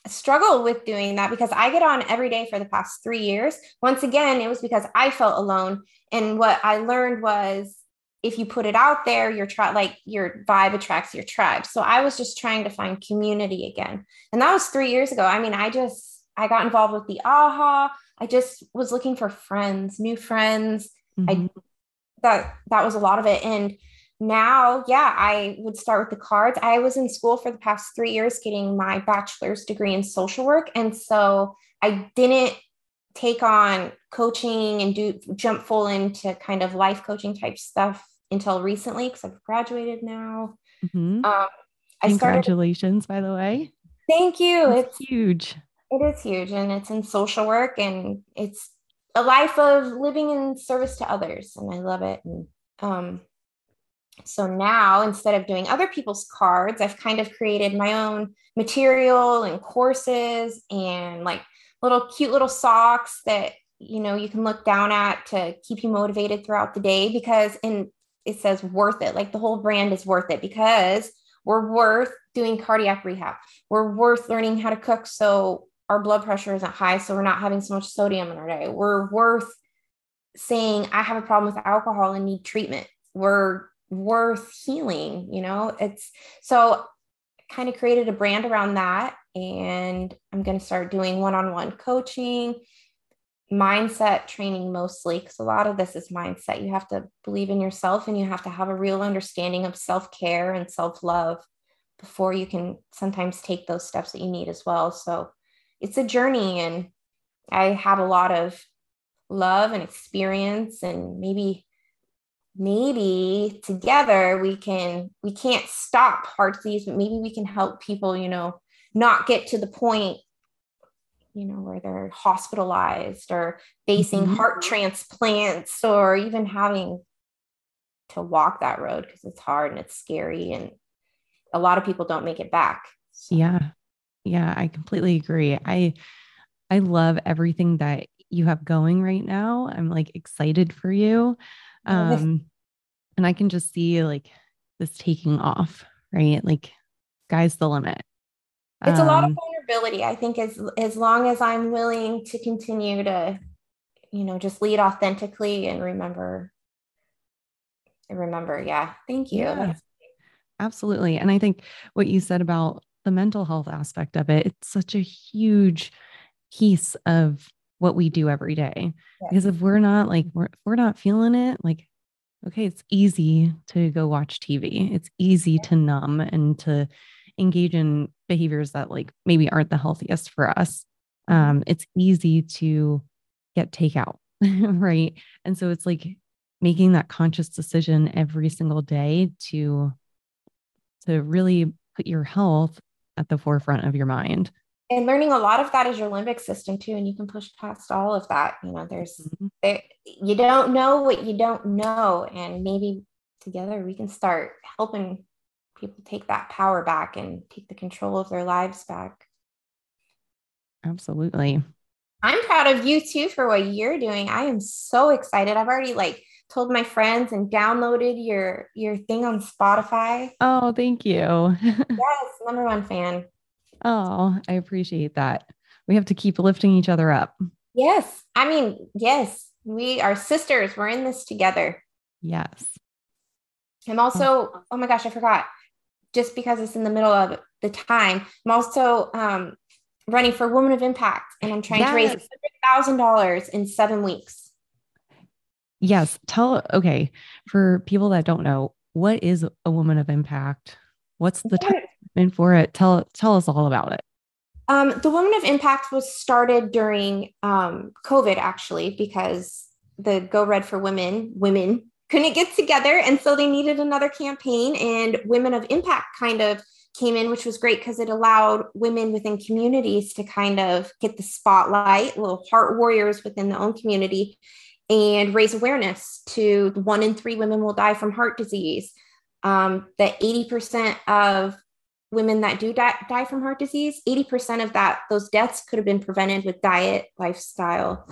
struggle with doing that because I get on every day for the past 3 years. Once again, it was because I felt alone and what I learned was if you put it out there, your tribe, like your vibe attracts your tribe. So I was just trying to find community again. And that was three years ago. I mean, I just I got involved with the AHA. I just was looking for friends, new friends. Mm-hmm. I that that was a lot of it. And now, yeah, I would start with the cards. I was in school for the past three years getting my bachelor's degree in social work. And so I didn't take on coaching and do jump full into kind of life coaching type stuff until recently because I've graduated now. Mm-hmm. Um, I Congratulations, started, by the way. Thank you. It's huge. It is huge and it's in social work and it's a life of living in service to others and I love it. And um, so now instead of doing other people's cards, I've kind of created my own material and courses and like little cute little socks that you know you can look down at to keep you motivated throughout the day because in it says worth it like the whole brand is worth it because we're worth doing cardiac rehab we're worth learning how to cook so our blood pressure isn't high, so we're not having so much sodium in our day. We're worth saying, I have a problem with alcohol and need treatment. We're worth healing, you know? It's so kind of created a brand around that. And I'm going to start doing one on one coaching, mindset training mostly, because a lot of this is mindset. You have to believe in yourself and you have to have a real understanding of self care and self love before you can sometimes take those steps that you need as well. So it's a journey and I have a lot of love and experience and maybe maybe together we can we can't stop heart disease but maybe we can help people you know not get to the point you know where they're hospitalized or facing mm-hmm. heart transplants or even having to walk that road because it's hard and it's scary and a lot of people don't make it back so. yeah yeah i completely agree. I i love everything that you have going right now. I'm like excited for you um and i can just see like this taking off right? Like sky's the limit. It's um, a lot of um, vulnerability i think as as long as i'm willing to continue to you know just lead authentically and remember and remember yeah thank you. Yeah, absolutely and i think what you said about the mental health aspect of it it's such a huge piece of what we do every day. Because if we're not like we're, if we're not feeling it like okay it's easy to go watch tv it's easy yeah. to numb and to engage in behaviors that like maybe aren't the healthiest for us. Mm-hmm. um it's easy to get takeout (laughs) right? And so it's like making that conscious decision every single day to to really put your health at the forefront of your mind. And learning a lot of that is your limbic system too and you can push past all of that you know there's mm-hmm. there, you don't know what you don't know and maybe together we can start helping people take that power back and take the control of their lives back. Absolutely. I'm proud of you too for what you're doing. I am so excited. I've already like told my friends and downloaded your your thing on spotify oh thank you (laughs) yes number one fan Oh, I appreciate that. We have to keep lifting each other up. Yes. I mean, yes, we are sisters. We're in this together. Yes. I'm also, oh my gosh, I forgot. Just because it's in the middle of the time, I'm also um, running for Woman of Impact and I'm trying yes. to raise $100,000 in seven weeks. Yes. Tell, okay, for people that don't know, what is a Woman of Impact? What's the time for it? Tell tell us all about it. Um, the Woman of Impact was started during um, COVID, actually, because the Go Red for Women women couldn't get together, and so they needed another campaign. And Women of Impact kind of came in, which was great because it allowed women within communities to kind of get the spotlight, little heart warriors within their own community, and raise awareness to one in three women will die from heart disease. Um, that 80% of women that do die, die from heart disease, 80% of that, those deaths could have been prevented with diet, lifestyle.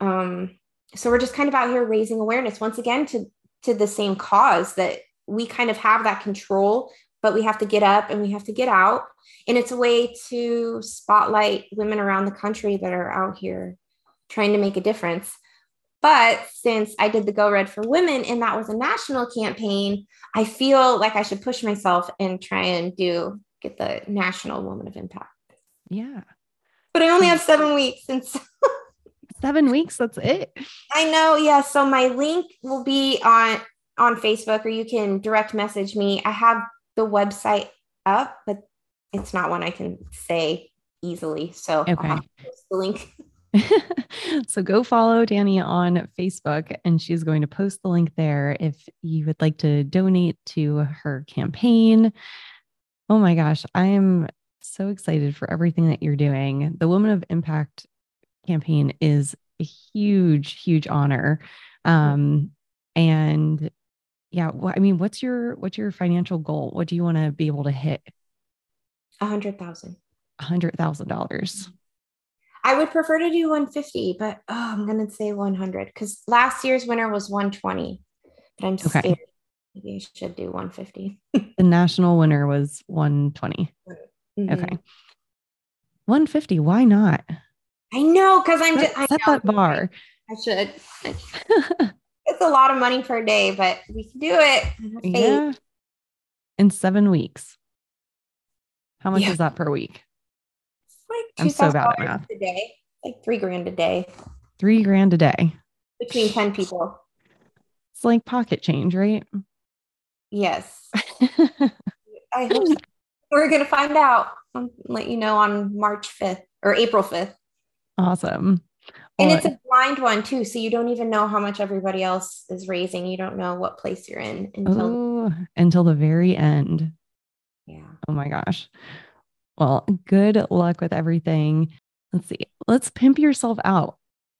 Um, so we're just kind of out here raising awareness once again to, to the same cause that we kind of have that control, but we have to get up and we have to get out. And it's a way to spotlight women around the country that are out here trying to make a difference. But since I did the Go Red for Women and that was a national campaign, I feel like I should push myself and try and do get the national Woman of Impact. Yeah. But I only hmm. have seven weeks. And so (laughs) seven weeks, that's it. I know. Yeah. So my link will be on on Facebook or you can direct message me. I have the website up, but it's not one I can say easily. So okay. the link. (laughs) (laughs) so go follow Dani on Facebook, and she's going to post the link there if you would like to donate to her campaign. Oh my gosh, I am so excited for everything that you're doing. The Woman of Impact campaign is a huge, huge honor. Um, and yeah, well, I mean, what's your what's your financial goal? What do you want to be able to hit? A hundred thousand. A hundred thousand dollars. I would prefer to do 150, but oh, I'm gonna say 100 because last year's winner was 120. But I'm okay. scared. Maybe I should do 150. the national winner was 120. Mm-hmm. Okay. 150. Why not? I know because I'm just set that bar. I should. (laughs) it's a lot of money per day, but we can do it. Yeah. In seven weeks. How much yeah. is that per week? Like I'm so bad at math. A day, like three grand a day. Three grand a day between ten people. It's like pocket change, right? Yes. (laughs) I hope so. We're gonna find out. I'll let you know on March fifth or April fifth. Awesome. and it's a blind one too so you don't even know how much everybody else is raising you don't know what place you're in until until the very end yeah oh my gosh well good luck with everything. Let's see let's pimp yourself out.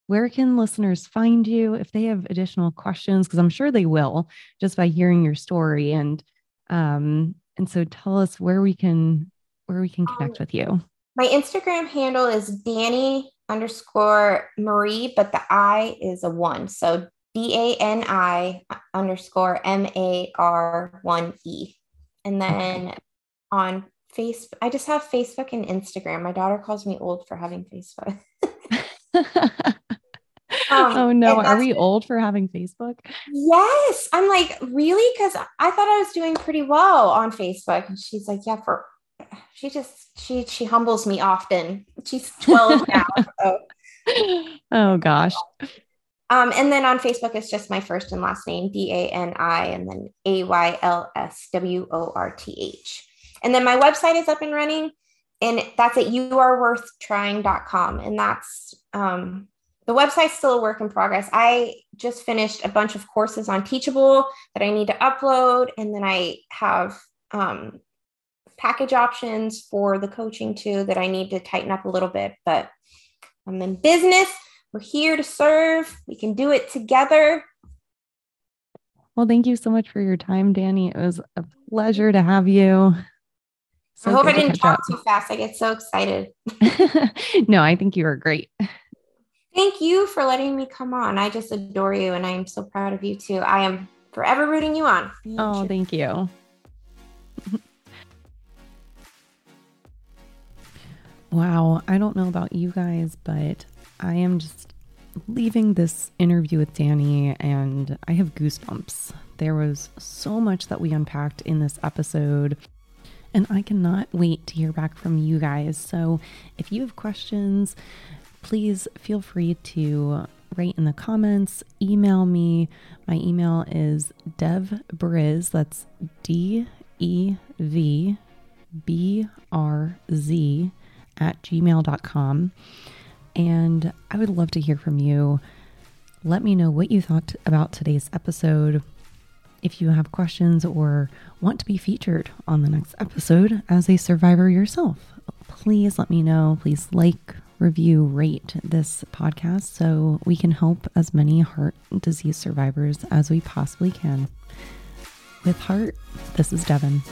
Where can listeners find you if they have additional questions? Because i'm sure they will just by hearing your story and um and so tell us where we can where we can connect um, with you. my instagram handle is dani underscore marie but the i is a one. So d-a-n-i underscore m-a-r 1e and then on facebook i just have facebook and instagram my daughter calls me old for having facebook Um, (laughs) (laughs) oh no, are we old for having Facebook? Yes. I'm like, really? Because I thought I was doing pretty well on Facebook. And she's like, yeah, for she just she she humbles me often. She's 12 (laughs) now. So. Oh gosh. Um, and then on Facebook, it's just my first and last name, D A N I, and then A Y L S W O R T H. And then my website is up and running, and that's at youareworthtrying.com. And that's um, the website's still a work in progress. I just finished a bunch of courses on Teachable that I need to upload, and then I have um, package options for the coaching too that I need to tighten up a little bit. But I'm in business. We're here to serve. We can do it together. Well, thank you so much for your time, Dani. It was a pleasure to have you. So I hope I didn't talk too fast. I get so excited. (laughs) (laughs) no, I think you were great. Thank you for letting me come on. I just adore you and I am so proud of you too. I am forever rooting you on. Oh, thank you. (laughs) wow. I don't know about you guys, but I am just leaving this interview with Dani and I have goosebumps. There was so much that we unpacked in this episode. And I cannot wait to hear back from you guys. So if you have questions, please feel free to write in the comments, email me. My email is devbriz, that's D E V B R Z, at gmail.com. And I would love to hear from you. Let me know what you thought about today's episode. If you have questions or want to be featured on the next episode as a survivor yourself, please let me know. Please like, review, rate this podcast so we can help as many heart disease survivors as we possibly can. With heart, this is Devon.